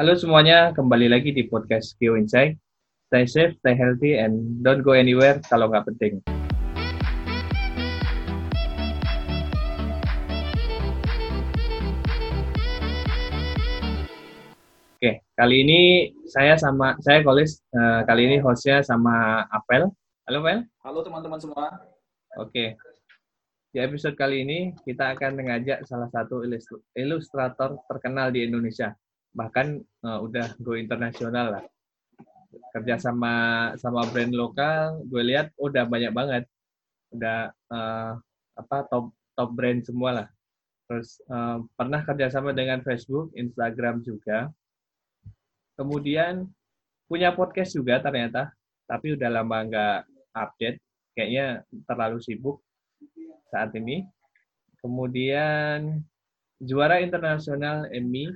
Halo semuanya, kembali lagi di podcast Q Insight. Stay safe, stay healthy, and don't go anywhere kalau nggak penting. Oke, kali ini saya sama saya Kolis. Uh, kali ini hostnya sama Apel. Halo, Apel. Halo teman-teman semua. Oke. Di episode kali ini kita akan mengajak salah satu ilustrator terkenal di Indonesia. Bahkan uh, udah go internasional lah. Kerja sama sama brand lokal, gue lihat udah banyak banget. Udah uh, apa top top brand semua lah. Terus uh, pernah kerjasama dengan Facebook, Instagram juga Kemudian punya podcast juga ternyata, tapi udah lama nggak update. Kayaknya terlalu sibuk saat ini. Kemudian juara internasional Emmy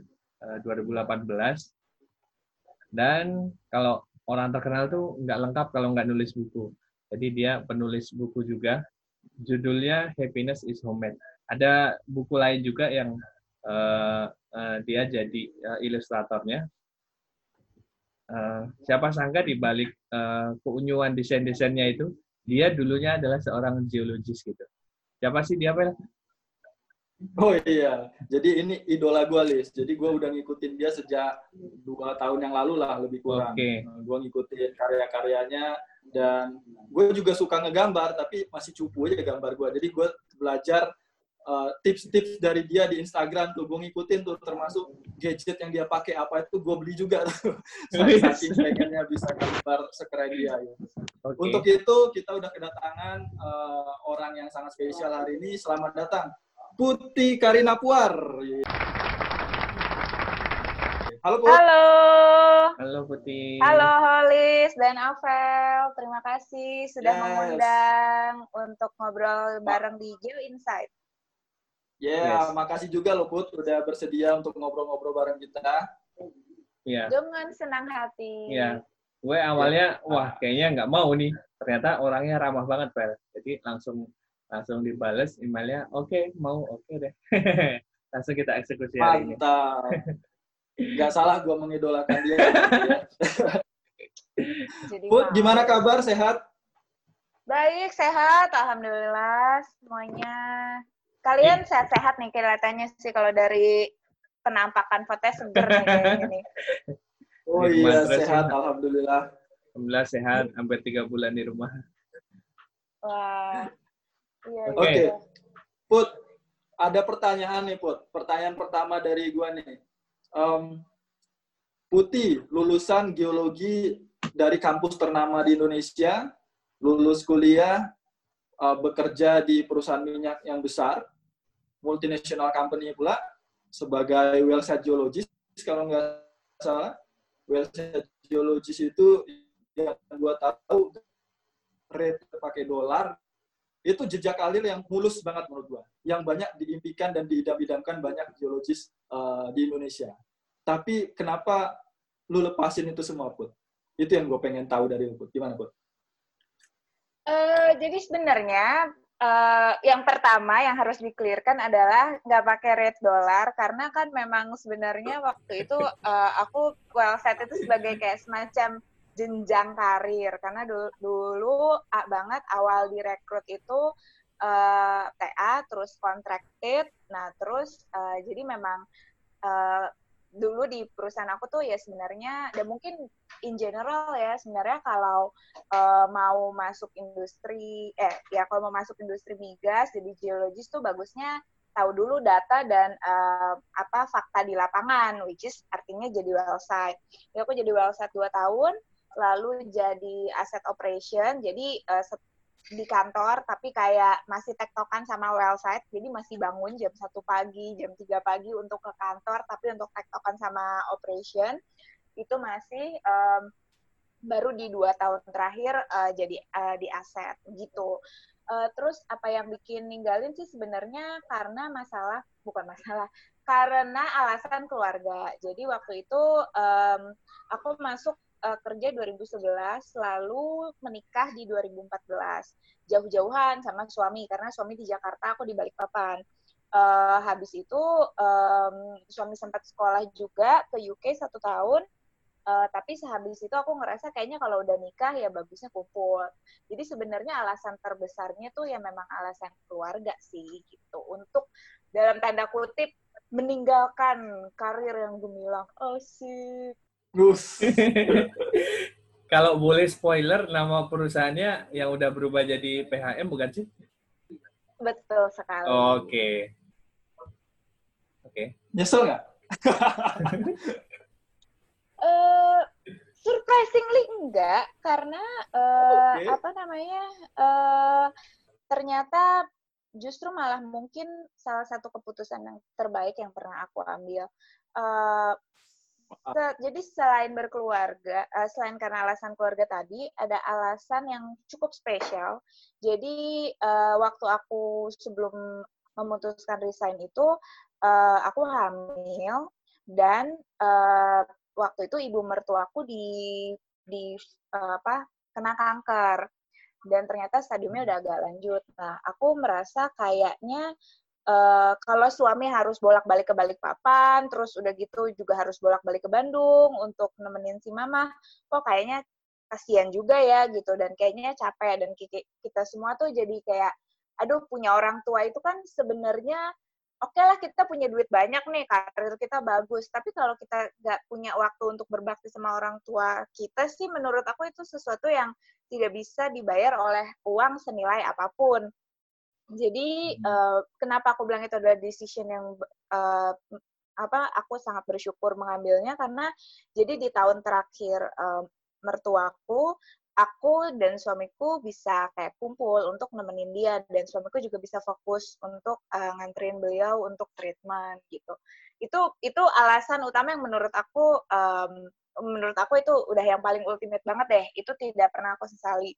2018. Dan kalau orang terkenal tuh nggak lengkap kalau nggak nulis buku. Jadi dia penulis buku juga. Judulnya Happiness is Homemade. Ada buku lain juga yang uh, uh, dia jadi uh, ilustratornya Uh, siapa sangka di balik uh, keunyuan desain-desainnya itu dia dulunya adalah seorang geologis gitu. Siapa sih dia, Pel? Oh iya, jadi ini idola gue, Lis. Jadi gue udah ngikutin dia sejak dua tahun yang lalu lah, lebih kurang. Okay. Uh, gue ngikutin karya-karyanya, dan gue juga suka ngegambar, tapi masih cupu aja gambar gue. Jadi gue belajar Eh, tips-tips uh, dari dia di Instagram tuh gue ngikutin tuh termasuk gadget yang dia pakai apa itu gue beli juga tuh saking pengennya bisa gambar sekeren dia ya. okay. untuk itu kita udah kedatangan uh, orang yang sangat spesial hari ini selamat datang Putih Karina Puar Halo Put. Halo. Halo Putih. Halo Holis dan Avel. Terima kasih sudah yes. mengundang untuk ngobrol bareng di Geo Insight. Ya, yeah, yes. makasih juga loh Put udah bersedia untuk ngobrol-ngobrol bareng kita. Iya. Yeah. Dengan senang hati. Iya. Yeah. Gue awalnya, yeah. wah kayaknya nggak mau nih. Ternyata orangnya ramah banget, Pel. Jadi langsung langsung dibales emailnya, oke, okay, mau, oke okay deh. langsung kita eksekusi hari ini. Mantap. Gak salah gue mengidolakan dia. Jadi Put, gimana kabar? Sehat? Baik, sehat. Alhamdulillah semuanya. Kalian sehat-sehat nih kelihatannya sih kalau dari penampakan fotonya seger nih kayaknya Oh iya, sehat. Alhamdulillah. Alhamdulillah sehat. Hampir tiga bulan di rumah. Wah. Iya, Oke. Okay. Iya. Put, ada pertanyaan nih, Put. Pertanyaan pertama dari gua nih. Um, Putih, lulusan geologi dari kampus ternama di Indonesia, lulus kuliah, uh, bekerja di perusahaan minyak yang besar, multinational company pula sebagai well site geologist kalau nggak salah well site geologist itu yang gue tahu rate pakai dolar itu jejak karir yang mulus banget menurut gue yang banyak diimpikan dan diidam-idamkan banyak geologis uh, di Indonesia. Tapi kenapa lu lepasin itu semua put? Itu yang gue pengen tahu dari lu put. Gimana put? Uh, jadi sebenarnya uh, yang pertama yang harus dikelirkan adalah nggak pakai rate dolar karena kan memang sebenarnya waktu itu uh, aku well set itu sebagai kayak semacam jenjang karir karena dulu, dulu banget awal direkrut itu uh, TA terus contracted nah terus uh, jadi memang uh, dulu di perusahaan aku tuh ya sebenarnya dan mungkin in general ya sebenarnya kalau uh, mau masuk industri eh ya kalau mau masuk industri migas jadi geologis tuh bagusnya tahu dulu data dan uh, apa fakta di lapangan which is artinya jadi well site. Ya aku jadi well site 2 tahun lalu jadi asset operation jadi uh, di kantor tapi kayak masih tektokan sama well site jadi masih bangun jam satu pagi jam 3 pagi untuk ke kantor tapi untuk tektokan sama operation itu masih um, baru di dua tahun terakhir uh, jadi uh, di aset gitu. Uh, terus apa yang bikin ninggalin sih sebenarnya karena masalah bukan masalah karena alasan keluarga. Jadi waktu itu um, aku masuk uh, kerja 2011 lalu menikah di 2014 jauh-jauhan sama suami karena suami di Jakarta aku di Balikpapan. Uh, habis itu um, suami sempat sekolah juga ke UK satu tahun. Uh, tapi sehabis itu aku ngerasa kayaknya kalau udah nikah ya bagusnya kumpul. Jadi sebenarnya alasan terbesarnya tuh ya memang alasan keluarga sih gitu. Untuk dalam tanda kutip meninggalkan karir yang gemilang asik Gus. Kalau boleh spoiler, nama perusahaannya yang udah berubah jadi PHM bukan sih? Betul sekali. Oke. Okay. Oke. Okay. Nyesel nggak? uh, surprisingly enggak, karena uh, okay. apa namanya? Uh, ternyata justru malah mungkin salah satu keputusan yang terbaik yang pernah aku ambil. Uh, jadi selain berkeluarga, uh, selain karena alasan keluarga tadi, ada alasan yang cukup spesial. Jadi uh, waktu aku sebelum memutuskan resign itu, uh, aku hamil dan uh, waktu itu ibu mertuaku di di uh, apa kena kanker dan ternyata stadiumnya udah agak lanjut. Nah, aku merasa kayaknya uh, kalau suami harus bolak-balik ke Balikpapan, terus udah gitu juga harus bolak-balik ke Bandung untuk nemenin si mama, kok kayaknya kasihan juga ya gitu. Dan kayaknya capek. Dan kita semua tuh jadi kayak aduh punya orang tua itu kan sebenarnya oke okay lah kita punya duit banyak nih karir kita bagus. Tapi kalau kita nggak punya waktu untuk berbakti sama orang tua kita sih menurut aku itu sesuatu yang tidak bisa dibayar oleh uang senilai apa pun jadi uh, kenapa aku bilang itu adalah decision yang uh, apa aku sangat bersyukur mengambilnya karena jadi di tahun terakhir uh, mertuaku aku dan suamiku bisa kayak kumpul untuk nemenin dia dan suamiku juga bisa fokus untuk uh, nganterin beliau untuk treatment gitu. Itu itu alasan utama yang menurut aku um, menurut aku itu udah yang paling ultimate banget deh. Itu tidak pernah aku sesali.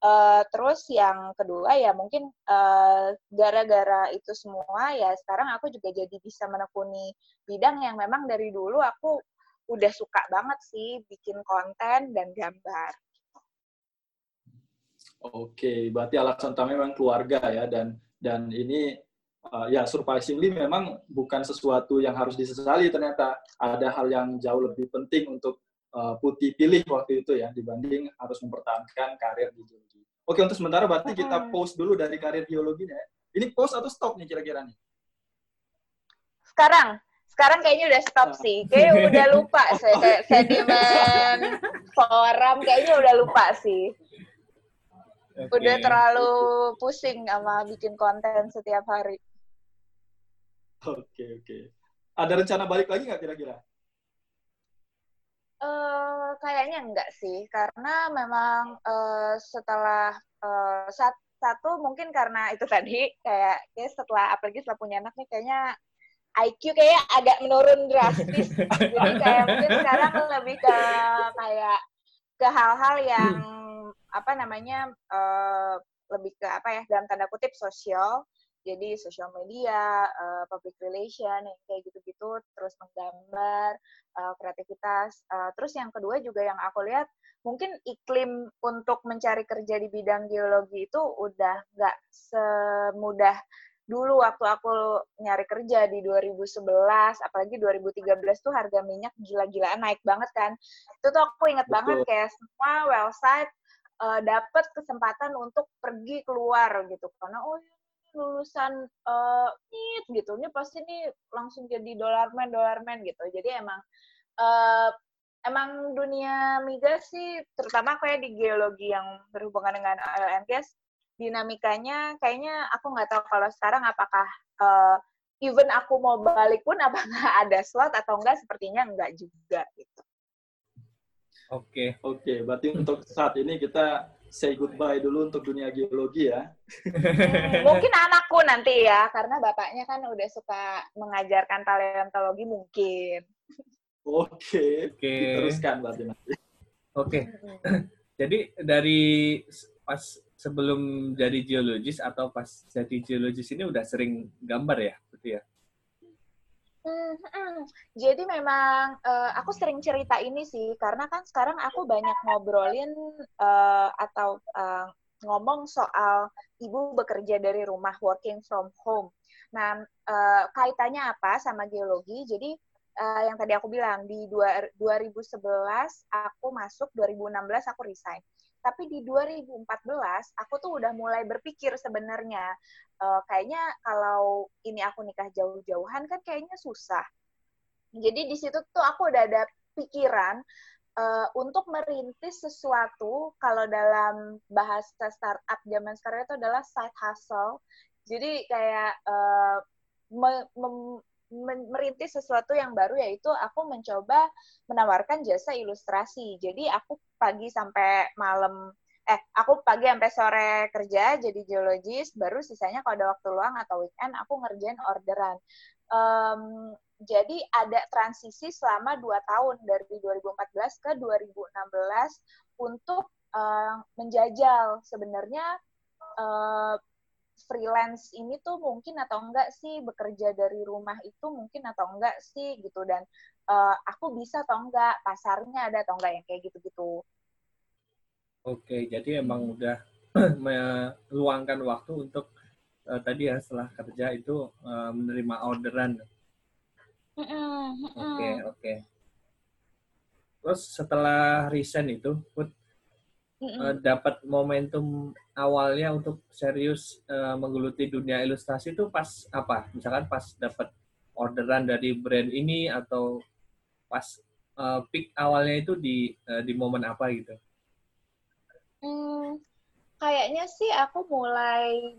Uh, terus yang kedua ya mungkin gara gara-gara itu semua ya sekarang aku juga jadi bisa menekuni bidang yang memang dari dulu aku udah suka banget sih bikin konten dan gambar. Oke, berarti alasan utama memang keluarga ya dan dan ini uh, ya surprisingly memang bukan sesuatu yang harus disesali ternyata ada hal yang jauh lebih penting untuk uh, Putih pilih waktu itu ya dibanding harus mempertahankan karir di geologi. Oke, untuk sementara berarti kita post dulu dari karir geologinya. Ini post atau stop nih kira-kira nih? Sekarang, sekarang kayaknya udah stop nah. sih. Kayaknya udah lupa saya sedimen forum kayaknya udah lupa sih. Okay. Udah terlalu pusing sama bikin konten setiap hari. Oke, okay, oke. Okay. Ada rencana balik lagi nggak kira-kira? Uh, kayaknya enggak sih, karena memang uh, setelah uh, sat, satu mungkin karena itu tadi kayak, kayak setelah apalagi setelah punya anak nih kayaknya IQ kayak agak menurun drastis. Jadi kayak mungkin sekarang lebih ke kayak ke hal-hal yang apa namanya uh, lebih ke apa ya dalam tanda kutip sosial jadi sosial media, uh, public relation, yang kayak gitu-gitu, terus menggambar, uh, kreativitas. Uh, terus yang kedua juga yang aku lihat, mungkin iklim untuk mencari kerja di bidang geologi itu udah nggak semudah dulu waktu aku nyari kerja di 2011, apalagi 2013 tuh harga minyak gila-gilaan naik banget kan. Itu tuh aku inget Betul. banget kayak semua website uh, dapat kesempatan untuk pergi keluar gitu karena oh lulusan uh, NIT gitu ini pasti nih langsung jadi dolarman dolarman gitu jadi emang uh, emang dunia migas sih terutama kayak di geologi yang berhubungan dengan oil and gas dinamikanya kayaknya aku nggak tahu kalau sekarang apakah uh, even aku mau balik pun apakah ada slot atau enggak sepertinya enggak juga gitu Oke. Okay. Oke, okay, berarti untuk saat ini kita say goodbye dulu untuk dunia geologi ya. Hmm, mungkin anakku nanti ya, karena bapaknya kan udah suka mengajarkan paleontologi mungkin. Oke, okay. okay. teruskan berarti nanti. Oke, okay. jadi dari pas sebelum jadi geologis atau pas jadi geologis ini udah sering gambar ya, betul ya? Hmm, jadi memang uh, aku sering cerita ini sih karena kan sekarang aku banyak ngobrolin uh, atau uh, ngomong soal ibu bekerja dari rumah working from home. Nah, uh, kaitannya apa sama geologi? Jadi uh, yang tadi aku bilang di dua, 2011 aku masuk, 2016 aku resign. Tapi di 2014 aku tuh udah mulai berpikir sebenarnya uh, kayaknya kalau ini aku nikah jauh-jauhan kan kayaknya susah. Jadi di situ tuh aku udah ada pikiran uh, untuk merintis sesuatu kalau dalam bahasa startup zaman sekarang itu adalah side hustle. Jadi kayak uh, me, me, merintis sesuatu yang baru yaitu aku mencoba menawarkan jasa ilustrasi. Jadi aku pagi sampai malam eh aku pagi sampai sore kerja jadi geologis baru sisanya kalau ada waktu luang atau weekend aku ngerjain orderan. Um, jadi ada transisi selama dua tahun dari 2014 ke 2016 untuk uh, menjajal sebenarnya uh, freelance ini tuh mungkin atau enggak sih bekerja dari rumah itu mungkin atau enggak sih gitu dan uh, aku bisa atau enggak pasarnya ada atau enggak yang kayak gitu-gitu. Oke, jadi emang udah meluangkan waktu untuk uh, tadi ya setelah kerja itu uh, menerima orderan Oke, oke. Terus setelah resign itu, Put, uh, dapat momentum awalnya untuk serius uh, menggeluti dunia ilustrasi itu pas apa? Misalkan pas dapat orderan dari brand ini atau pas uh, peak awalnya itu di uh, di momen apa gitu? Hmm, kayaknya sih aku mulai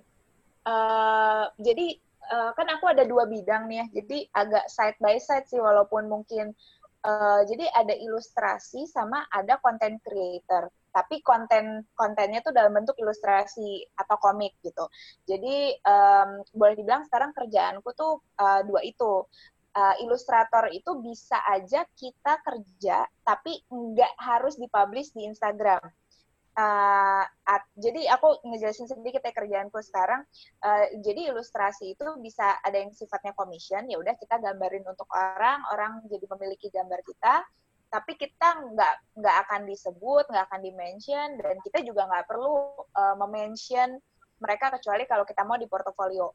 uh, jadi uh, kan aku ada dua bidang nih ya, jadi agak side by side sih walaupun mungkin uh, jadi ada ilustrasi sama ada content creator. Tapi konten kontennya tuh dalam bentuk ilustrasi atau komik gitu. Jadi um, boleh dibilang sekarang kerjaanku tuh uh, dua itu. Uh, ilustrator itu bisa aja kita kerja tapi nggak harus dipublish di Instagram uh, at, jadi aku ngejelasin sedikit ya kerjaanku sekarang. Uh, jadi ilustrasi itu bisa ada yang sifatnya commission, ya udah kita gambarin untuk orang, orang jadi memiliki gambar kita, tapi kita nggak nggak akan disebut, nggak akan dimention, dan kita juga nggak perlu uh, memention mereka kecuali kalau kita mau di portofolio.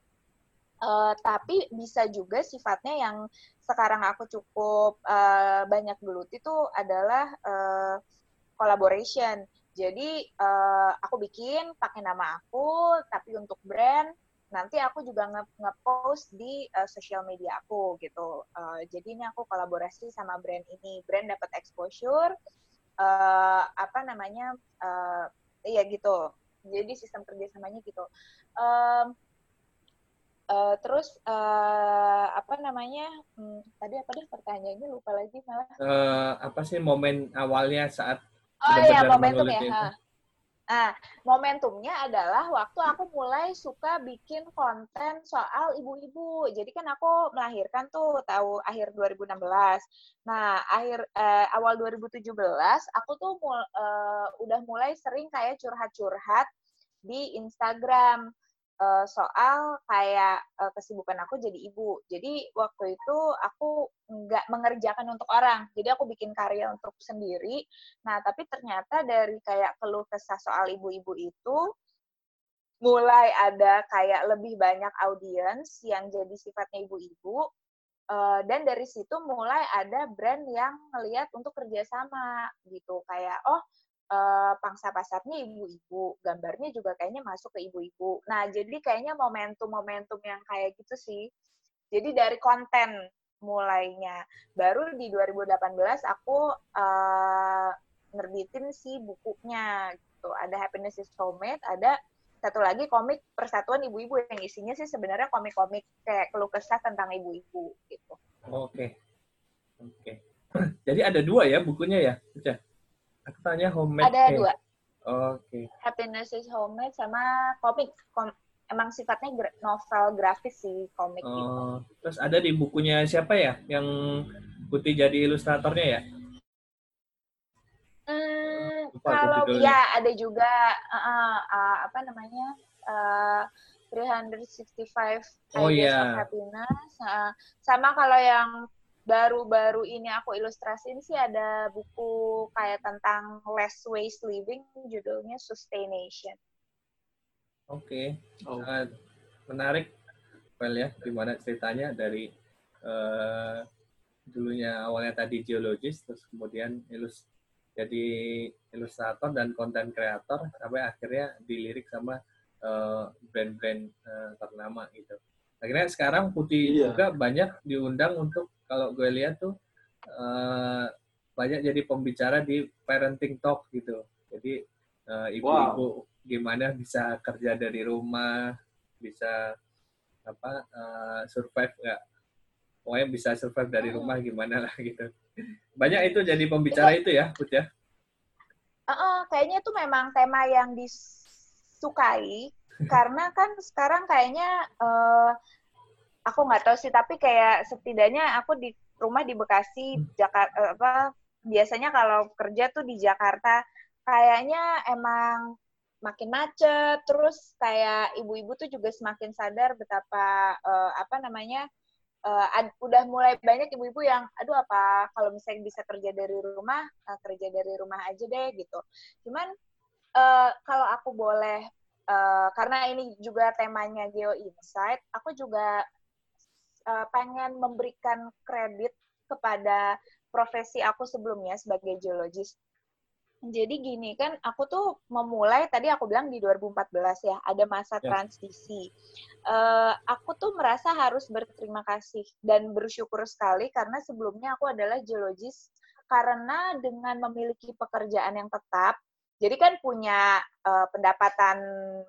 Uh, tapi bisa juga sifatnya yang sekarang aku cukup uh, banyak geluti itu adalah uh, collaboration. Jadi uh, aku bikin pakai nama aku, tapi untuk brand nanti aku juga nge-post di uh, sosial media aku gitu. Uh, jadi ini aku kolaborasi sama brand ini, brand dapat exposure, uh, apa namanya, uh, iya gitu. Jadi sistem kerjasamanya gitu. Um, Uh, terus uh, apa namanya hmm, tadi apa deh pertanyaannya lupa lagi malah uh, apa sih momen awalnya saat Oh iya, momentum ya. Nah, momentumnya adalah waktu aku mulai suka bikin konten soal ibu-ibu. Jadi kan aku melahirkan tuh tahu akhir 2016. Nah, akhir eh, awal 2017 aku tuh mul, eh, udah mulai sering kayak curhat-curhat di Instagram uh, soal kayak uh, kesibukan aku jadi ibu. Jadi waktu itu aku nggak mengerjakan untuk orang. Jadi aku bikin karya untuk sendiri. Nah, tapi ternyata dari kayak keluh kesah soal ibu-ibu itu mulai ada kayak lebih banyak audiens yang jadi sifatnya ibu-ibu. Uh, dan dari situ mulai ada brand yang ngeliat untuk kerjasama gitu kayak oh uh, pangsa pasarnya ibu-ibu, gambarnya juga kayaknya masuk ke ibu-ibu. Nah, jadi kayaknya momentum-momentum yang kayak gitu sih. Jadi dari konten mulainya. Baru di 2018 aku uh, nerbitin si bukunya gitu. Ada Happiness is Homemade, ada satu lagi komik Persatuan Ibu-ibu yang isinya sih sebenarnya komik-komik kayak keluh kesah tentang ibu-ibu gitu. Oke. Okay. Oke. Okay. Jadi ada dua ya bukunya ya? Udah. Aku tanya homemade. Ada dua. Oke. Okay. Happiness is homemade sama komik. Kom emang sifatnya novel grafis sih komik oh, gitu. Terus ada di bukunya siapa ya yang Putih jadi ilustratornya ya? Hmm, kalau ya ada juga uh, uh, apa namanya uh, 365 oh, Ideas yeah. of Happiness. Uh, sama kalau yang baru-baru ini aku ilustrasiin sih ada buku kayak tentang less waste living judulnya Sustaination. Oke, okay. oh. uh, menarik. Well ya, gimana ceritanya dari uh, dulunya awalnya tadi geologis, terus kemudian ilus jadi ilustrator dan konten kreator sampai akhirnya dilirik sama uh, brand-brand uh, ternama gitu. Akhirnya sekarang Putih iya. juga banyak diundang untuk kalau gue lihat tuh uh, banyak jadi pembicara di parenting talk gitu. Jadi ibu-ibu wow. gimana bisa kerja dari rumah, bisa apa uh, survive nggak pokoknya bisa survive dari hmm. rumah gimana lah gitu. Banyak itu jadi pembicara iya. itu ya, Put ya? Uh, uh, kayaknya itu memang tema yang disukai karena kan sekarang kayaknya uh, aku nggak tahu sih tapi kayak setidaknya aku di rumah di Bekasi. Jakarta uh, apa biasanya kalau kerja tuh di Jakarta kayaknya emang makin macet terus kayak ibu-ibu tuh juga semakin sadar betapa uh, apa namanya uh, ad, udah mulai banyak ibu-ibu yang aduh apa kalau misalnya bisa kerja dari rumah uh, kerja dari rumah aja deh gitu cuman uh, kalau aku boleh uh, karena ini juga temanya Geo Insight aku juga uh, pengen memberikan kredit kepada profesi aku sebelumnya sebagai geologis jadi gini kan, aku tuh memulai tadi aku bilang di 2014 ya, ada masa ya. transisi. Uh, aku tuh merasa harus berterima kasih dan bersyukur sekali karena sebelumnya aku adalah geologis karena dengan memiliki pekerjaan yang tetap, jadi kan punya uh, pendapatan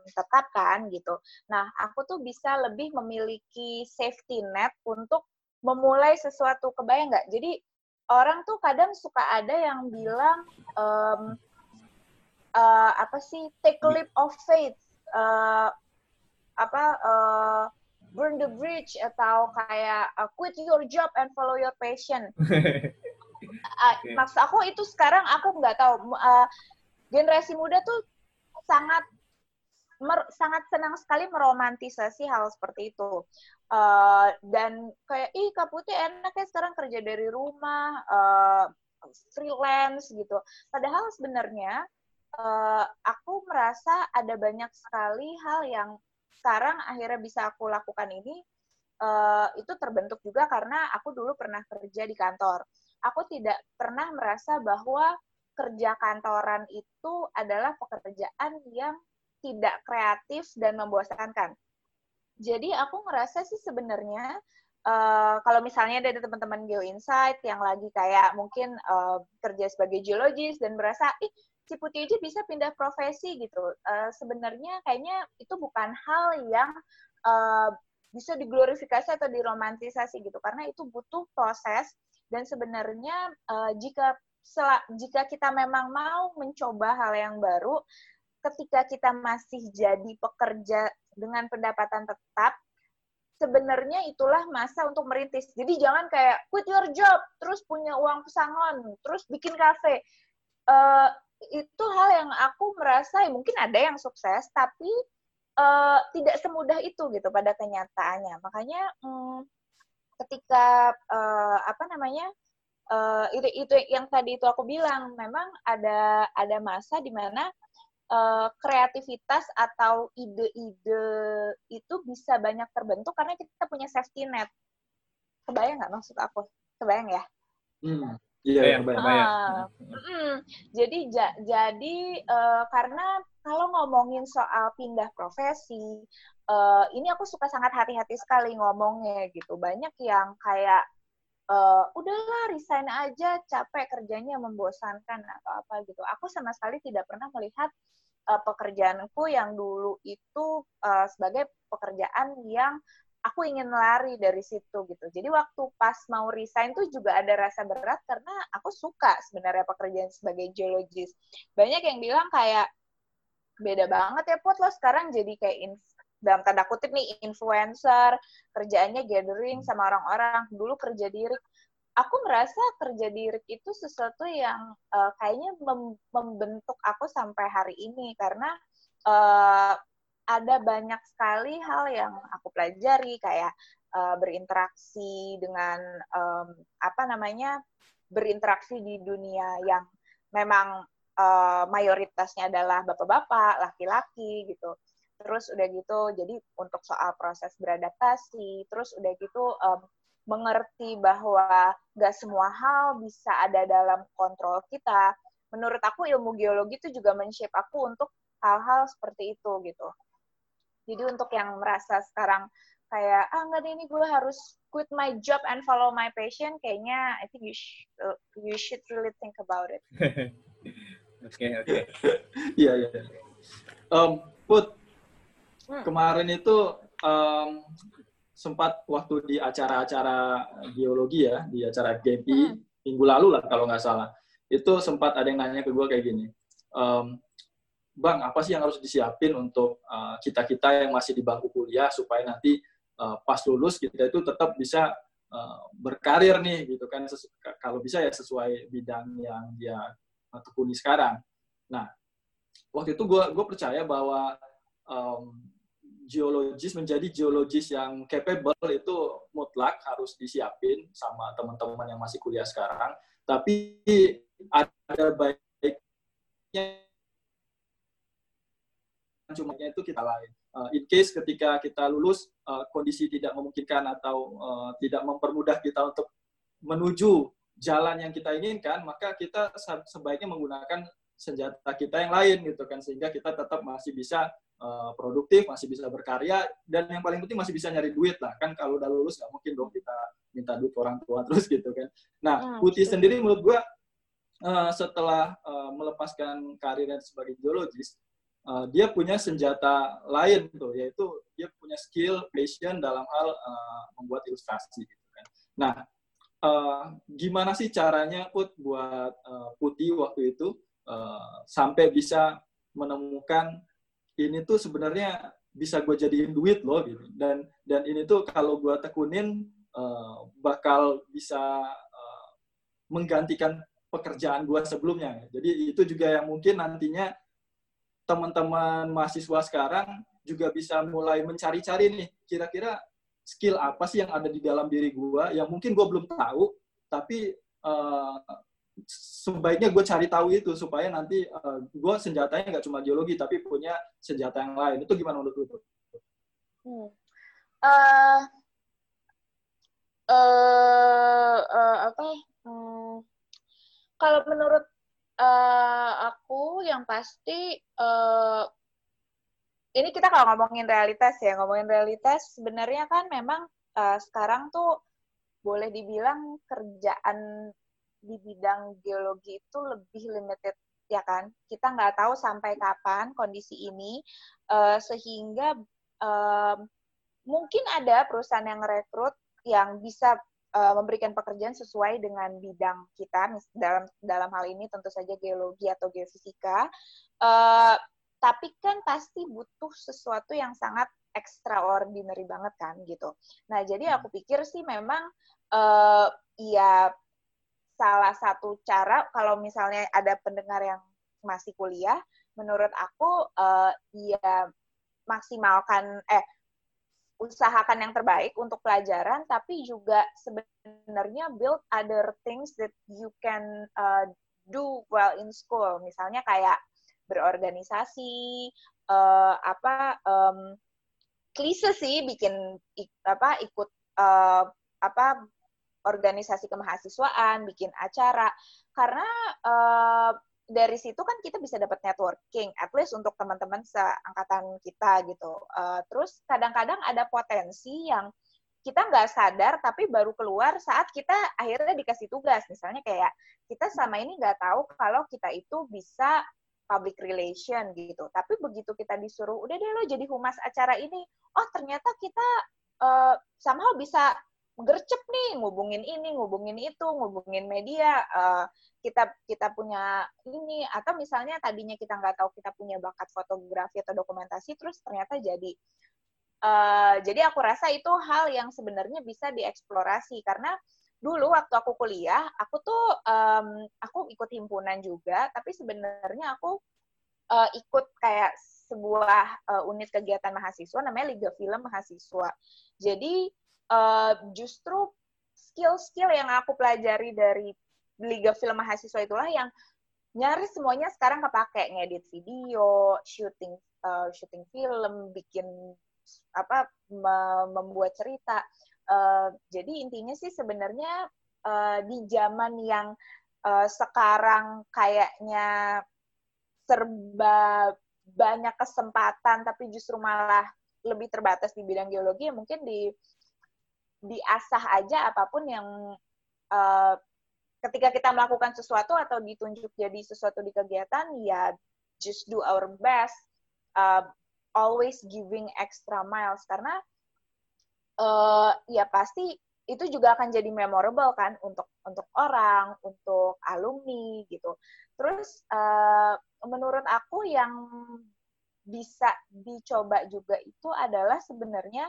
tetap kan gitu. Nah, aku tuh bisa lebih memiliki safety net untuk memulai sesuatu kebayang nggak? Jadi orang tuh kadang suka ada yang bilang um, uh, apa sih take a leap of faith uh, apa uh, burn the bridge atau kayak uh, quit your job and follow your passion. uh, maksud aku itu sekarang aku nggak tahu uh, generasi muda tuh sangat mer, sangat senang sekali meromantisasi hal seperti itu. Uh, dan kayak ih Kak Putih enak ya sekarang kerja dari rumah, uh, freelance gitu. Padahal sebenarnya uh, aku merasa ada banyak sekali hal yang sekarang akhirnya bisa aku lakukan ini uh, itu terbentuk juga karena aku dulu pernah kerja di kantor. Aku tidak pernah merasa bahwa kerja kantoran itu adalah pekerjaan yang tidak kreatif dan membosankan jadi aku ngerasa sih sebenarnya uh, kalau misalnya dari teman-teman Geo Insight yang lagi kayak mungkin uh, kerja sebagai geologis dan merasa ih si Putih aja bisa pindah profesi gitu. Uh, sebenarnya kayaknya itu bukan hal yang uh, bisa diglorifikasi atau diromantisasi gitu karena itu butuh proses dan sebenarnya uh, jika jika kita memang mau mencoba hal yang baru ketika kita masih jadi pekerja dengan pendapatan tetap, sebenarnya itulah masa untuk merintis. Jadi jangan kayak quit your job, terus punya uang pesangon, terus bikin kafe. Uh, itu hal yang aku merasa ya mungkin ada yang sukses, tapi uh, tidak semudah itu gitu pada kenyataannya. Makanya um, ketika uh, apa namanya uh, itu itu yang tadi itu aku bilang, memang ada ada masa di mana uh, kreativitas atau ide-ide itu bisa banyak terbentuk karena kita punya safety net. Kebayang nggak maksud aku? Kebayang ya? Hmm. Iya, yeah, kebayang. Uh, mm, jadi ja, jadi uh, karena kalau ngomongin soal pindah profesi, uh, ini aku suka sangat hati-hati sekali ngomongnya gitu. Banyak yang kayak uh, udahlah resign aja capek kerjanya membosankan atau apa gitu. Aku sama sekali tidak pernah melihat uh, pekerjaanku yang dulu itu uh, sebagai pekerjaan yang aku ingin lari dari situ gitu. Jadi waktu pas mau resign tuh juga ada rasa berat karena aku suka sebenarnya pekerjaan sebagai geologis. Banyak yang bilang kayak beda banget ya Put lo sekarang jadi kayak dalam tanda kutip nih influencer, kerjaannya gathering sama orang-orang, dulu kerja diri. Aku merasa kerja diri itu sesuatu yang uh, kayaknya mem membentuk aku sampai hari ini karena uh, ada banyak sekali hal yang aku pelajari kayak uh, berinteraksi dengan um, apa namanya berinteraksi di dunia yang memang uh, mayoritasnya adalah bapak-bapak, laki-laki gitu terus udah gitu jadi untuk soal proses beradaptasi terus udah gitu um, mengerti bahwa gak semua hal bisa ada dalam kontrol kita menurut aku ilmu geologi itu juga men-shape aku untuk hal-hal seperti itu gitu jadi untuk yang merasa sekarang kayak ah nggak ini gue harus quit my job and follow my passion kayaknya I think you sh you should really think about it. Oke oke. Iya iya. Put. Kemarin itu um, sempat waktu di acara-acara geologi ya di acara GMP hmm. minggu lalu lah kalau nggak salah itu sempat ada yang nanya ke gue kayak gini. Um, Bang, apa sih yang harus disiapin untuk uh, kita-kita uh, yang masih di bangku kuliah supaya nanti uh, pas lulus kita itu tetap bisa uh, berkarir nih gitu kan kalau bisa ya sesuai bidang yang dia tekuni sekarang. Nah, waktu itu gue gue percaya bahwa um, geologis menjadi geologis yang capable itu mutlak harus disiapin sama teman-teman yang masih kuliah sekarang. Tapi ada baiknya cuma itu kita lain. Uh, in case ketika kita lulus uh, kondisi tidak memungkinkan atau uh, tidak mempermudah kita untuk menuju jalan yang kita inginkan, maka kita sebaiknya menggunakan senjata kita yang lain gitu kan sehingga kita tetap masih bisa uh, produktif, masih bisa berkarya dan yang paling penting masih bisa nyari duit lah. Kan kalau udah lulus nggak mungkin dong kita minta duit orang tua terus gitu kan. Nah, hmm, Putih sendiri menurut gua uh, setelah uh, melepaskan karirnya sebagai geologis, uh, dia punya senjata lain tuh yaitu dia punya skill passion dalam hal uh, membuat ilustrasi gitu kan. Nah uh, gimana sih caranya put buat uh, putih waktu itu uh, sampai bisa menemukan ini tuh sebenarnya bisa gue jadiin duit loh gitu. Dan dan ini tuh kalau gue tekunin uh, bakal bisa uh, menggantikan pekerjaan gue sebelumnya. Jadi itu juga yang mungkin nantinya teman-teman mahasiswa sekarang juga bisa mulai mencari-cari nih kira-kira skill apa sih yang ada di dalam diri gue yang mungkin gue belum tahu tapi uh, sebaiknya gue cari tahu itu supaya nanti uh, eh, gue senjatanya nggak cuma geologi tapi punya senjata yang lain itu gimana menurut lu? Hmm. Uh, uh, uh, apa? Hmm, kalau menurut uh, aku yang pasti uh, ini kita kalau ngomongin realitas ya ngomongin realitas sebenarnya kan memang uh, sekarang tuh boleh dibilang kerjaan di bidang geologi itu lebih limited ya kan? Kita nggak tahu sampai kapan kondisi ini uh, sehingga uh, mungkin ada perusahaan yang rekrut yang bisa uh, memberikan pekerjaan sesuai dengan bidang kita dalam dalam hal ini tentu saja geologi atau geofisika. Uh, tapi kan pasti butuh sesuatu yang sangat extraordinary banget kan gitu. Nah jadi hmm. aku pikir sih memang uh, ya salah satu cara kalau misalnya ada pendengar yang masih kuliah menurut aku uh, ya maksimalkan eh usahakan yang terbaik untuk pelajaran, tapi juga sebenarnya build other things that you can uh, do well in school. Misalnya kayak berorganisasi, uh, apa um, klise sih bikin ik, apa ikut uh, apa organisasi kemahasiswaan, bikin acara karena uh, dari situ kan kita bisa dapat networking, at least untuk teman-teman seangkatan kita gitu. Uh, terus kadang-kadang ada potensi yang kita nggak sadar tapi baru keluar saat kita akhirnya dikasih tugas. Misalnya kayak kita sama ini nggak tahu kalau kita itu bisa public relation gitu. Tapi begitu kita disuruh, udah deh lo jadi humas acara ini, oh ternyata kita uh, somehow bisa gercep nih ngubungin ini, ngubungin itu, ngubungin media. Uh, kita kita punya ini. Atau misalnya tadinya kita nggak tahu kita punya bakat fotografi atau dokumentasi terus ternyata jadi. Uh, jadi aku rasa itu hal yang sebenarnya bisa dieksplorasi. Karena dulu waktu aku kuliah aku tuh um, aku ikut himpunan juga tapi sebenarnya aku uh, ikut kayak sebuah uh, unit kegiatan mahasiswa namanya Liga Film Mahasiswa. Jadi uh, justru skill-skill yang aku pelajari dari liga film mahasiswa itulah yang nyaris semuanya sekarang kepake ngedit video, shooting uh, syuting film, bikin apa membuat cerita. Uh, jadi intinya sih sebenarnya uh, di zaman yang uh, sekarang kayaknya serba banyak kesempatan tapi justru malah lebih terbatas di bidang geologi mungkin di diasah aja apa pun yang uh, ketika kita melakukan sesuatu atau ditunjuk jadi sesuatu di kegiatan ya just do our best uh, always giving extra miles. Karena uh, ya pasti itu juga akan jadi memorable kan untuk untuk orang untuk alumni gitu. Terus uh, menurut aku yang bisa dicoba juga itu adalah sebenarnya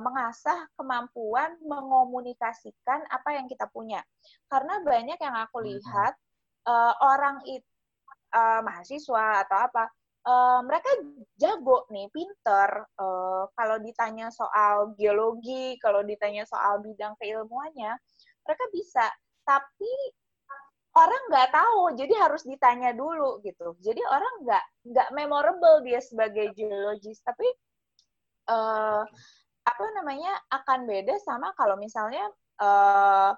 mengasah kemampuan mengomunikasikan apa yang kita punya. Karena banyak yang aku hmm. lihat uh, orang itu uh, mahasiswa atau apa, uh, mereka jago nih, pinter. Uh, kalau ditanya soal geologi, kalau ditanya soal bidang keilmuannya, mereka bisa. Tapi orang nggak tahu, jadi harus ditanya dulu gitu. Jadi orang nggak nggak memorable dia sebagai geologis, tapi uh, apa namanya akan beda sama kalau misalnya uh,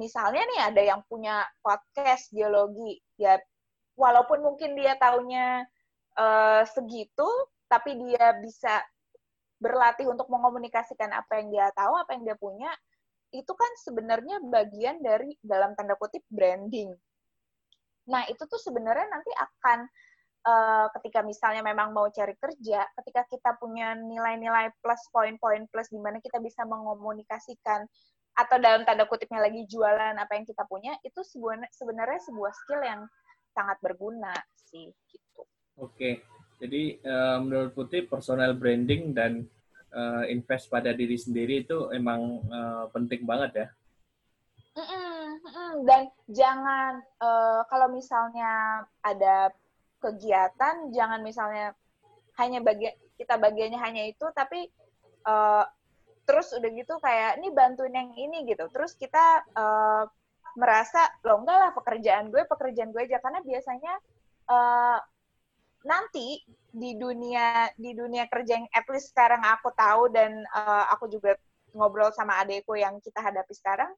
misalnya nih ada yang punya podcast geologi. Ya walaupun mungkin dia taunya uh, segitu tapi dia bisa berlatih untuk mengomunikasikan apa yang dia tahu apa yang dia punya itu kan sebenarnya bagian dari dalam tanda kutip branding. Nah itu tuh sebenarnya nanti akan uh, ketika misalnya memang mau cari kerja, ketika kita punya nilai-nilai plus, poin-poin plus di mana kita bisa mengomunikasikan atau dalam tanda kutipnya lagi jualan apa yang kita punya, itu sebenarnya sebuah skill yang sangat berguna sih gitu. Oke. Jadi uh, menurut Putih personal branding dan uh, invest pada diri sendiri itu emang uh, penting banget ya. Mm -mm, mm -mm. Dan jangan uh, kalau misalnya ada kegiatan jangan misalnya hanya bagian kita bagiannya hanya itu tapi uh, terus udah gitu kayak ini bantuin yang ini gitu. Terus kita uh, merasa lo enggak lah pekerjaan gue pekerjaan gue aja. Karena biasanya uh, nanti di dunia di dunia kerja yang at least sekarang aku tahu dan uh, aku juga ngobrol sama adekku yang kita hadapi sekarang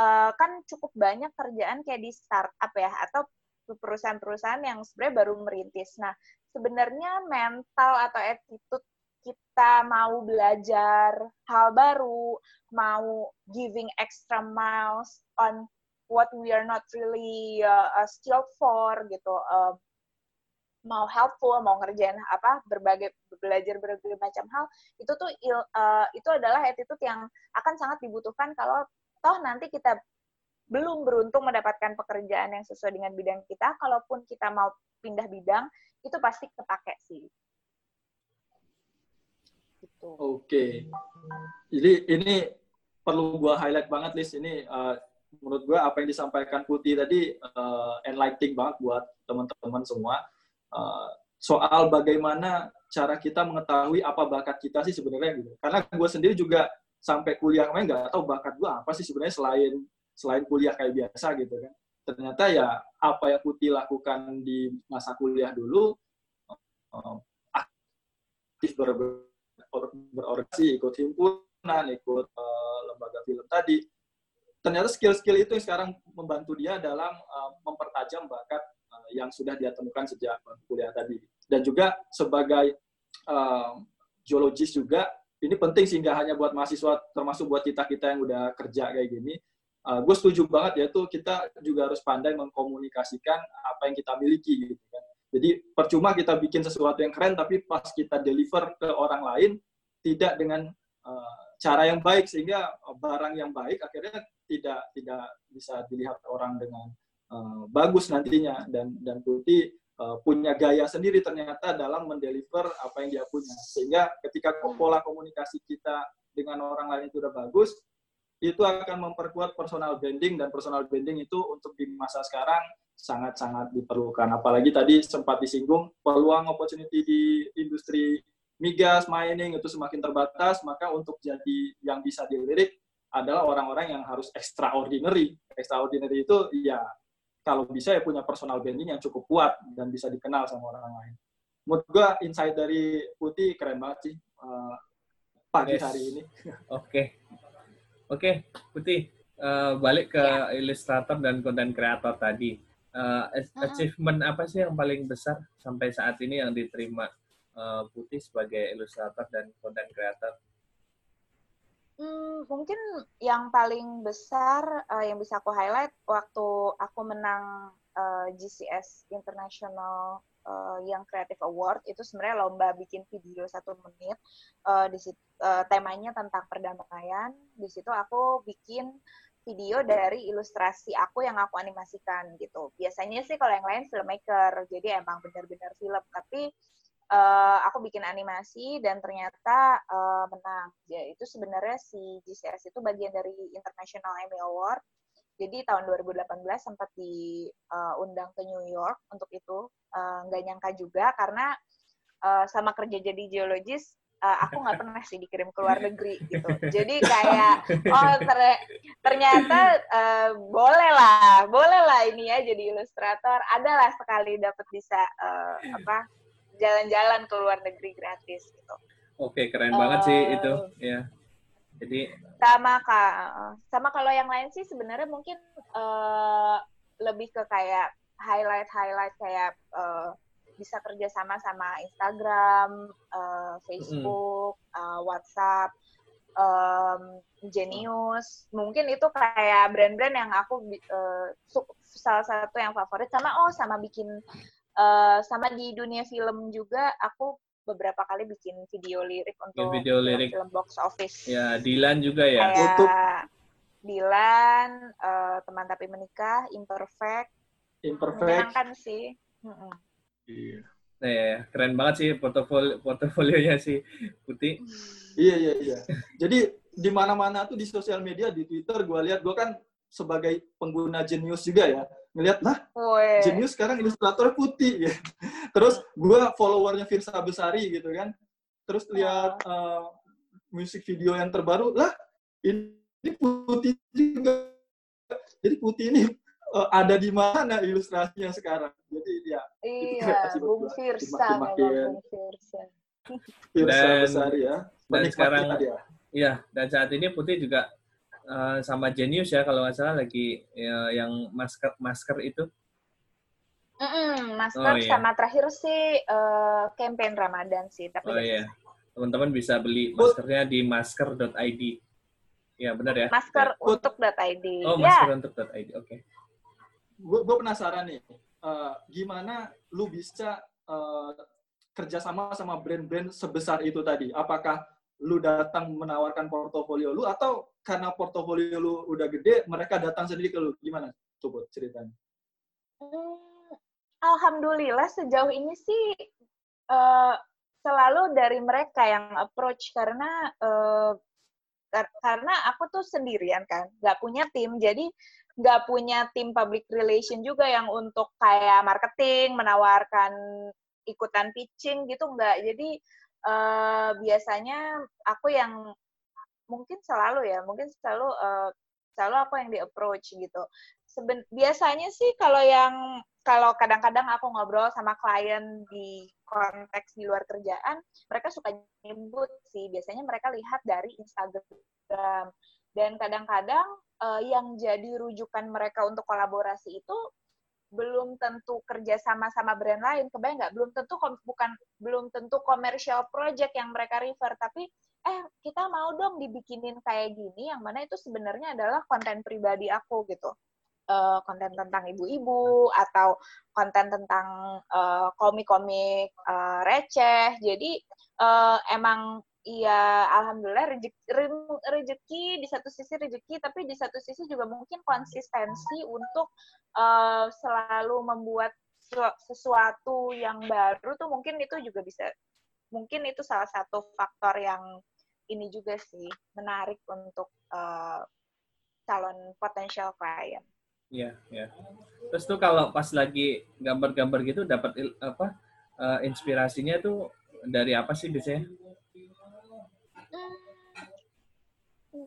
uh, kan cukup banyak kerjaan kayak di startup ya atau perusahaan-perusahaan yang sebenarnya baru merintis. Nah, sebenarnya mental atau attitude kita mau belajar hal baru, mau giving extra miles on what we are not really uh, skilled for gitu, uh, mau helpful, mau ngerjain apa berbagai belajar berbagai macam hal, itu tuh uh, itu adalah attitude yang akan sangat dibutuhkan kalau toh nanti kita belum beruntung mendapatkan pekerjaan yang sesuai dengan bidang kita, kalaupun kita mau pindah bidang, itu pasti kepake sih. Gitu. Oke. Jadi ini perlu gua highlight banget, Liz. Ini uh, menurut gua apa yang disampaikan Putih tadi uh, enlightening banget buat teman-teman semua. Uh, soal bagaimana cara kita mengetahui apa bakat kita sih sebenarnya gitu. Karena gue sendiri juga sampai kuliah kemarin nggak tahu bakat gue apa sih sebenarnya selain selain kuliah kayak biasa gitu kan. Ternyata ya apa yang Putih lakukan di masa kuliah dulu uh, aktif ber, berorganisasi ikut himpunan ikut uh, lembaga film tadi. Ternyata skill-skill itu yang sekarang membantu dia dalam uh, mempertajam bakat uh, yang sudah dia temukan sejak kuliah tadi. Dan juga sebagai uh, geologis juga ini penting sehingga hanya buat mahasiswa termasuk buat kita kita yang udah kerja kayak gini uh, eh, gue setuju banget ya tuh kita juga harus pandai mengkomunikasikan apa yang kita miliki gitu kan. Jadi percuma kita bikin sesuatu yang keren tapi pas kita deliver ke orang lain tidak dengan uh, cara yang baik sehingga barang yang baik akhirnya tidak tidak bisa dilihat orang dengan uh, bagus nantinya dan dan putih punya gaya sendiri ternyata dalam mendeliver apa yang dia punya sehingga ketika pola komunikasi kita dengan orang lain itu udah bagus itu akan memperkuat personal branding dan personal branding itu untuk di masa sekarang sangat-sangat diperlukan. Apalagi tadi sempat disinggung peluang opportunity di industri migas, mining itu semakin terbatas, maka untuk jadi yang bisa dilirik adalah orang-orang yang harus extraordinary. Extraordinary itu ya kalau bisa ya punya personal branding yang cukup kuat dan bisa dikenal sama orang lain. menurut gue insight dari Putih keren banget sih uh, pagi yes. hari ini. Oke, okay. Oke okay, Putih uh, balik ke ya. ilustrator dan konten kreator tadi. Uh, achievement apa sih yang paling besar sampai saat ini yang diterima uh, Putih sebagai ilustrator dan konten kreator? Hmm, mungkin yang paling besar uh, yang bisa aku highlight waktu aku menang uh, GCS International uh, yang Creative Award itu sebenarnya lomba bikin video satu menit. Uh, di situ uh, temanya tentang perdamaian. Di situ aku bikin video dari ilustrasi aku yang aku animasikan gitu. Biasanya sih kalau yang lain filmmaker, jadi emang benar-benar film. Tapi uh, aku bikin animasi dan ternyata uh, menang. Ya, itu sebenarnya si GCS itu bagian dari International Emmy Award. Jadi tahun 2018 sempat diundang uh, ke New York untuk itu. Nggak uh, nyangka juga karena uh, sama kerja jadi geologis, uh, aku nggak pernah sih dikirim ke luar negeri gitu. Jadi kayak oh ter ternyata uh, boleh lah, boleh lah ini ya jadi ilustrator. Adalah sekali dapat bisa uh, apa jalan-jalan ke luar negeri gratis gitu. Oke, keren uh, banget sih itu, ya. Jadi sama kak, sama kalau yang lain sih sebenarnya mungkin uh, lebih ke kayak highlight-highlight kayak uh, bisa kerja sama sama Instagram, uh, Facebook, mm. uh, WhatsApp, um, Genius. Mungkin itu kayak brand-brand yang aku uh, salah satu yang favorit sama oh sama bikin uh, sama di dunia film juga aku beberapa kali bikin video lirik untuk video lirik. film, box office. Ya, Dilan juga ya. Kayak untuk Dilan, uh, teman tapi menikah, imperfect. Imperfect. Menyenangkan sih. Iya. Nah, ya, keren banget sih portofolio portofolionya si Putih. iya iya iya. Jadi di mana-mana tuh di sosial media di Twitter gue lihat gue kan sebagai pengguna Genius juga ya ngelihat lah Genius sekarang ilustrator putih ya. Terus gue followernya Firsa Besari gitu kan. Terus lihat uh, musik video yang terbaru lah ini putih juga. Jadi putih ini uh, ada di mana ilustrasinya sekarang. Jadi ya. Iya, Bung Firsa Bung Firsa. Firsa Besari ya. Dan sekarang, iya, dan saat ini Putih juga uh, sama Genius ya kalau nggak salah lagi ya, yang masker masker itu. Mm -mm, masker oh, iya. sama terakhir sih uh, campaign Ramadan sih. Tapi oh iya, teman-teman bisa beli maskernya di masker.id. Ya benar ya. Masker ya. untuk .id. Oh masker ya. untuk .id, oke. Okay. Gue penasaran nih, uh, gimana lu bisa uh, kerjasama sama brand-brand sebesar itu tadi? Apakah lu datang menawarkan portofolio lu atau karena portofolio lu udah gede mereka datang sendiri ke lu? Gimana coba ceritanya? Hmm, alhamdulillah sejauh ini sih uh, selalu dari mereka yang approach karena uh, karena aku tuh sendirian kan nggak punya tim. Jadi nggak punya tim public relation juga yang untuk kayak marketing menawarkan ikutan pitching gitu nggak. Jadi uh, biasanya aku yang mungkin selalu ya, mungkin selalu uh, selalu aku yang di approach gitu. Seben biasanya sih kalau yang kalau kadang-kadang aku ngobrol sama klien di konteks di luar kerjaan, mereka suka nyebut sih. Biasanya mereka lihat dari Instagram. Dan kadang-kadang uh, yang jadi rujukan mereka untuk kolaborasi itu belum tentu kerja sama sama brand lain kebayang nggak? Belum tentu bukan belum tentu commercial project yang mereka refer tapi eh kita mau dong dibikinin kayak gini yang mana itu sebenarnya adalah konten pribadi aku gitu. Uh, konten tentang ibu-ibu atau konten tentang komik-komik uh, uh, receh. Jadi uh, emang iya alhamdulillah rezeki, di satu sisi rezeki tapi di satu sisi juga mungkin konsistensi untuk uh, selalu membuat sesuatu yang baru tuh mungkin itu juga bisa mungkin itu salah satu faktor yang ini juga sih menarik untuk uh, calon potensial klien. Iya, iya. Terus tuh kalau pas lagi gambar-gambar gitu dapat apa uh, inspirasinya tuh dari apa sih biasanya?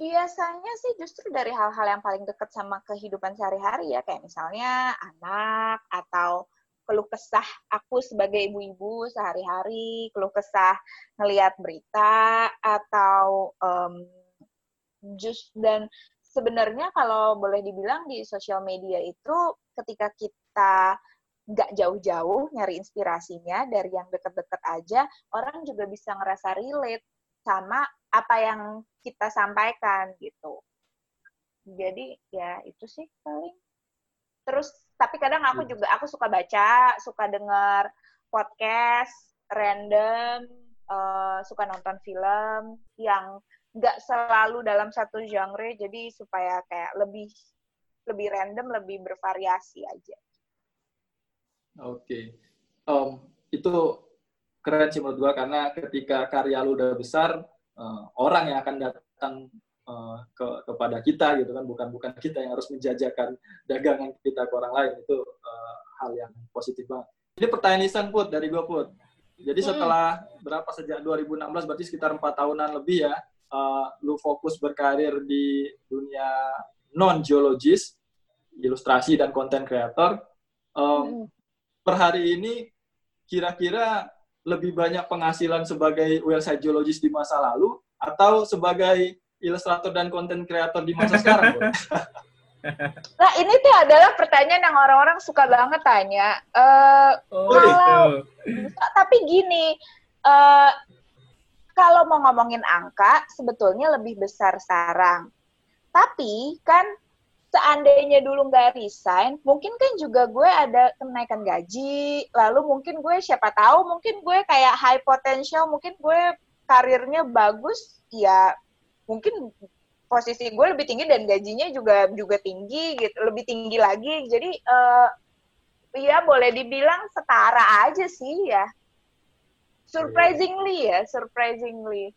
Biasanya sih justru dari hal-hal yang paling dekat sama kehidupan sehari-hari ya, kayak misalnya anak atau keluh kesah aku sebagai ibu-ibu sehari-hari, keluh kesah ngelihat berita atau um, just dan sebenarnya kalau boleh dibilang di sosial media itu ketika kita nggak jauh-jauh nyari inspirasinya dari yang deket-deket aja, orang juga bisa ngerasa relate sama apa yang kita sampaikan gitu. Jadi ya itu sih paling. Terus tapi kadang aku juga aku suka baca, suka denger podcast random, uh, suka nonton film yang nggak selalu dalam satu genre, jadi supaya kayak lebih lebih random, lebih bervariasi aja. Oke, okay. um, itu keren sih menurut gua karena ketika karya lu udah besar, uh, orang yang akan datang uh, ke kepada kita gitu kan, bukan bukan kita yang harus menjajakan dagangan kita ke orang lain itu uh, hal yang positif banget. Ini pertanyaan Isan Put dari gua Put. Jadi hmm. setelah hmm. berapa sejak 2016 berarti sekitar empat tahunan lebih ya, uh, lu fokus berkarir di dunia non geologis, ilustrasi dan konten kreator. Um, hmm per hari ini kira-kira lebih banyak penghasilan sebagai website geologis di masa lalu atau sebagai ilustrator dan konten kreator di masa sekarang? nah ini tuh adalah pertanyaan yang orang-orang suka banget tanya. Uh, oh, kalau itu. tapi gini, uh, kalau mau ngomongin angka sebetulnya lebih besar sekarang. Tapi kan seandainya dulu nggak resign, mungkin kan juga gue ada kenaikan gaji, lalu mungkin gue siapa tahu, mungkin gue kayak high potential, mungkin gue karirnya bagus, ya mungkin posisi gue lebih tinggi dan gajinya juga juga tinggi gitu, lebih tinggi lagi. Jadi uh, ya boleh dibilang setara aja sih ya. Surprisingly ya, surprisingly.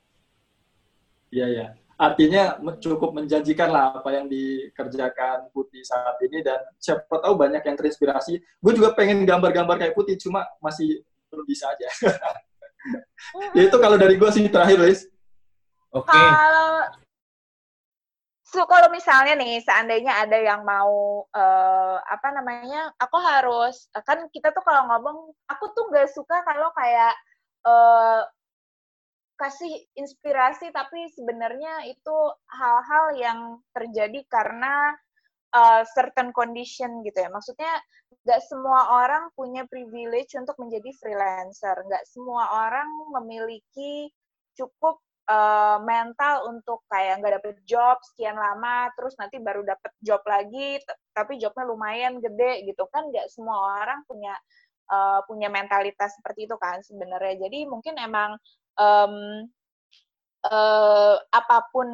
Iya ya artinya cukup menjanjikan lah apa yang dikerjakan Putih saat ini dan siapa tahu banyak yang terinspirasi. Gue juga pengen gambar-gambar kayak Putih, cuma masih belum bisa aja. ya itu kalau dari gue sih terakhir, Liz. Oke. Okay. Kalau so, kalau misalnya nih, seandainya ada yang mau uh, apa namanya, aku harus kan kita tuh kalau ngomong, aku tuh nggak suka kalau kayak uh, kasih inspirasi tapi sebenarnya itu hal-hal yang terjadi karena uh, certain condition gitu ya. Maksudnya nggak semua orang punya privilege untuk menjadi freelancer. Nggak semua orang memiliki cukup uh, mental untuk kayak nggak dapet job sekian lama, terus nanti baru dapet job lagi, tapi jobnya lumayan gede gitu kan. Nggak semua orang punya uh, punya mentalitas seperti itu kan sebenarnya. Jadi mungkin emang um, uh, apa pun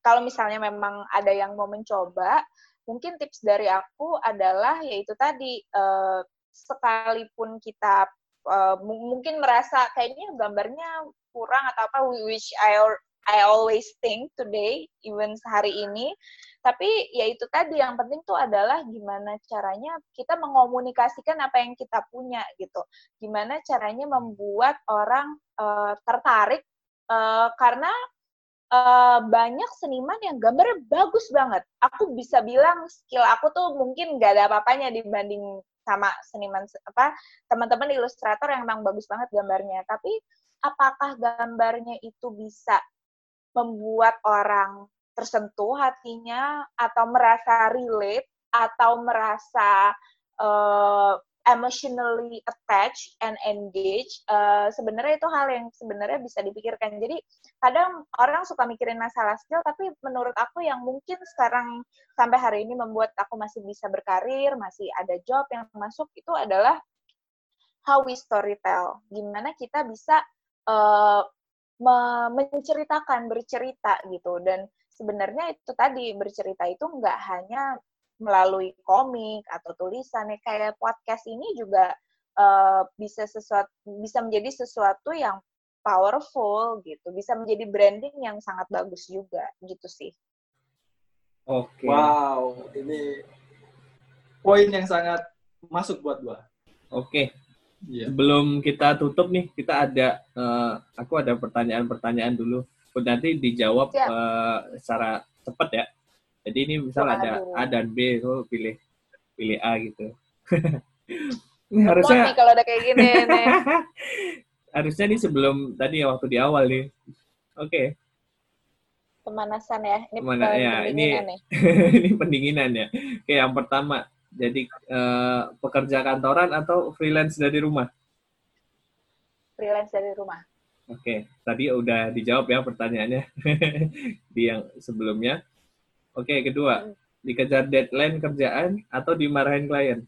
kalau misalnya memang ada yang mau mencoba, mungkin tips dari aku adalah yaitu tadi uh, sekalipun kita uh, mungkin merasa kayaknya gambarnya kurang atau apa which I I always think today even hari ini. Tapi ya itu tadi yang penting tuh adalah gimana caranya kita mengomunikasikan apa yang kita punya gitu. Gimana caranya membuat orang uh, tertarik uh, karena uh, banyak seniman yang gambarnya bagus banget. Aku bisa bilang skill aku tuh mungkin gak ada apa-apanya dibanding sama seniman apa teman-teman ilustrator yang memang bagus banget gambarnya. Tapi apakah gambarnya itu bisa membuat orang tersentuh hatinya atau merasa relate atau merasa uh, emotionally attached and engaged uh, sebenarnya itu hal yang sebenarnya bisa dipikirkan. Jadi kadang orang suka mikirin masalah skill tapi menurut aku yang mungkin sekarang sampai hari ini membuat aku masih bisa berkarir masih ada job yang masuk itu adalah how we storytell. Gimana kita bisa uh, menceritakan bercerita gitu dan sebenarnya itu tadi bercerita itu nggak hanya melalui komik atau tulisan ya kayak podcast ini juga uh, bisa sesuatu bisa menjadi sesuatu yang powerful gitu bisa menjadi branding yang sangat bagus juga gitu sih. Oke. Okay. Wow, ini poin yang sangat masuk buat gua. Oke. Okay. Yeah. Sebelum kita tutup nih, kita ada uh, aku ada pertanyaan-pertanyaan dulu nanti dijawab uh, secara cepat ya. Jadi ini misal ada A dan B, so pilih pilih A gitu. harusnya nih kalau udah kayak gini nih. harusnya nih sebelum tadi ya waktu di awal nih. Oke. Pemanasan ya. Ini Mana ya ini pendinginan nih. ini pendinginan ya. Oke, yang pertama. Jadi eh, pekerja kantoran atau freelance dari rumah? Freelance dari rumah. Oke, tadi udah dijawab ya pertanyaannya di yang sebelumnya. Oke, kedua, Hmm. dikejar deadline kerjaan atau dimarahin klien?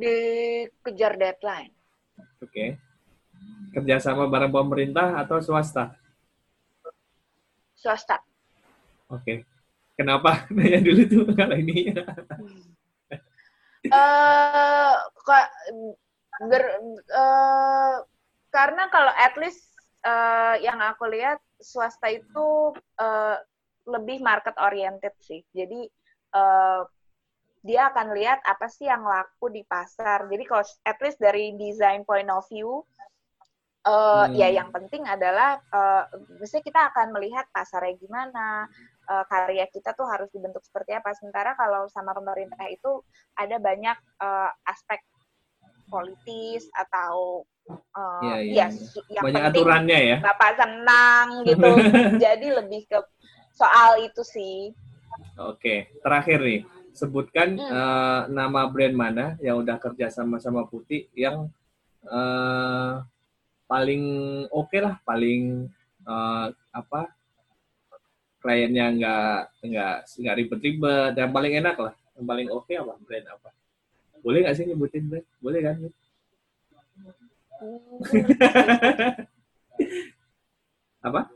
Dikejar deadline. Oke. Kerjasama bareng pemerintah atau swasta? Swasta. Oke. Kenapa? Nanya dulu tuh kalau ini. eh kok ber, eh, karena kalau at least eh, yang aku lihat swasta itu eh, lebih market oriented sih. Jadi eh, dia akan lihat apa sih yang laku di pasar. Jadi kalau at least dari design point of view eh, Hmm. ya yang penting adalah eh misalnya kita akan melihat pasarnya gimana, eh, karya kita tuh harus dibentuk seperti apa. Sementara kalau sama pemerintah itu ada banyak eh, aspek politis atau iya, ya, iya. su- yang Banyak penting aturannya ya. bapak senang gitu. Jadi lebih ke soal itu sih. Oke, terakhir nih. Sebutkan Hmm. eh, nama brand mana yang udah kerja sama sama Putih yang eh, paling oke lah, paling eh, apa kliennya nggak nggak nggak ribet-ribet, yang paling enak lah, yang paling oke apa brand apa? Boleh nggak sih nyebutin brand? Boleh kan? Apa?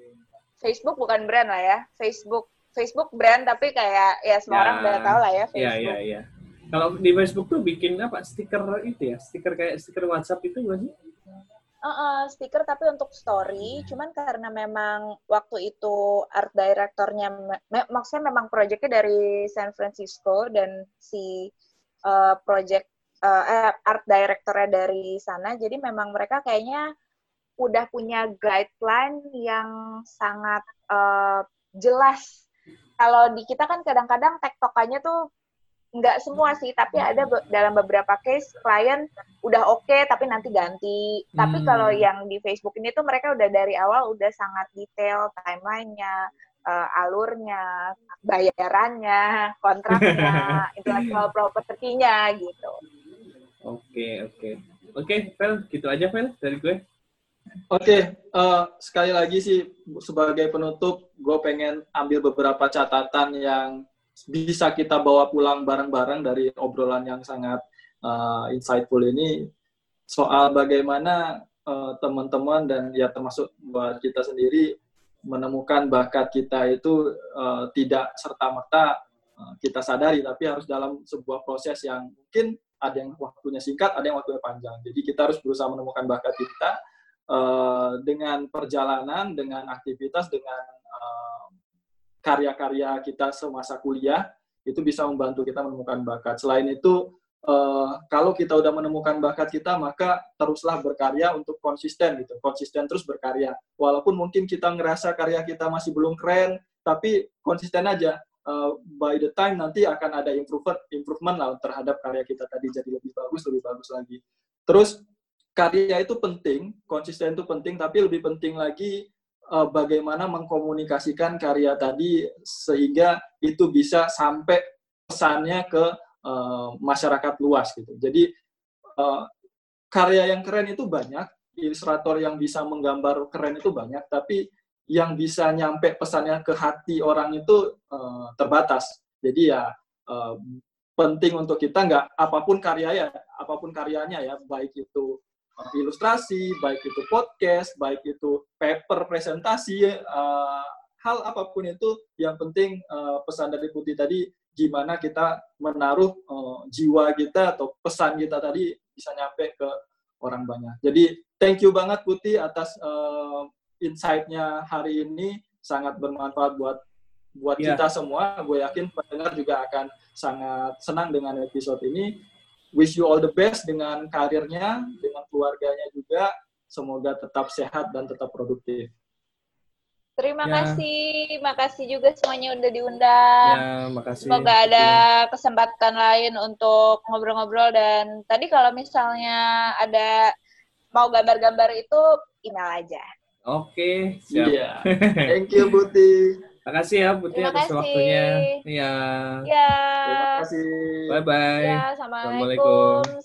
Facebook bukan brand lah ya. Facebook Facebook brand tapi kayak ya semua Ya. orang udah tahu lah ya Iya Facebook. iya iya. Kalau di Facebook tuh bikin apa? Stiker itu ya, stiker kayak stiker WhatsApp itu bukan sih? Heeh, stiker tapi untuk story, cuman karena memang waktu itu art directornya, me- maksudnya memang proyeknya dari San Francisco dan si uh, project uh, eh, art directornya dari sana, jadi memang mereka kayaknya udah punya guideline yang sangat uh, jelas. Kalau di kita kan kadang-kadang tektokannya tuh nggak semua sih, tapi ada be- dalam beberapa case klien udah oke tapi nanti ganti. Tapi Hmm. kalau yang di Facebook ini tuh mereka udah dari awal udah sangat detail timelinenya, eh, alurnya, bayarannya, kontraknya, intellectual property-nya gitu. Oke oke oke, Fel, gitu aja Fel dari gue. Oke, eh, sekali lagi sih sebagai penutup, gue pengen ambil beberapa catatan yang bisa kita bawa pulang bareng-bareng dari obrolan yang sangat eh, insightful ini soal bagaimana eh, teman-teman dan ya termasuk buat kita sendiri menemukan bakat kita itu eh, tidak serta-merta eh, kita sadari, tapi harus dalam sebuah proses yang mungkin ada yang waktunya singkat, ada yang waktunya panjang. Jadi kita harus berusaha menemukan bakat kita eh, dengan perjalanan, dengan aktivitas, dengan karya-karya kita semasa kuliah itu bisa membantu kita menemukan bakat. Selain itu, eh, kalau kita udah menemukan bakat kita, maka teruslah berkarya untuk konsisten gitu, konsisten terus berkarya. Walaupun mungkin kita ngerasa karya kita masih belum keren, tapi konsisten aja. Eh, by the time nanti akan ada improvement, improvement lah terhadap karya kita tadi jadi lebih bagus, lebih bagus lagi. Terus karya itu penting, konsisten itu penting, tapi lebih penting lagi eh, bagaimana mengkomunikasikan karya tadi sehingga itu bisa sampai pesannya ke eh, masyarakat luas gitu. Jadi eh, karya yang keren itu banyak, ilustrator yang bisa menggambar keren itu banyak, tapi yang bisa nyampe pesannya ke hati orang itu eh, terbatas. Jadi ya eh, penting untuk kita nggak apa pun karya ya, apa pun karyanya ya, baik itu uh, ilustrasi, baik itu podcast, baik itu paper presentasi, uh, hal apa pun itu yang penting uh, pesan dari Putih tadi gimana kita menaruh uh, jiwa kita atau pesan kita tadi bisa nyampe ke orang banyak. Jadi thank you banget Putih atas uh, insight-nya hari ini sangat bermanfaat buat buat Iya. kita semua. Gue yakin pendengar juga akan sangat senang dengan episode ini wish you all the best dengan karirnya, dengan keluarganya juga. Semoga tetap sehat dan tetap produktif. Terima Ya. kasih, makasih juga semuanya udah diundang. Ya, makasih. Semoga ada kesempatan lain untuk ngobrol-ngobrol dan tadi kalau misalnya ada mau gambar-gambar itu email aja. Oke, siap. Iya. Thank you Putih. Makasih ya Putih Terima atas kasih. waktunya. Iya. Ya. Terima kasih. Bye bye. Ya, assalamualaikum.